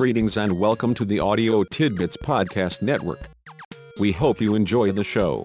Greetings and welcome to the Audio Tidbits Podcast Network. We hope you enjoy the show.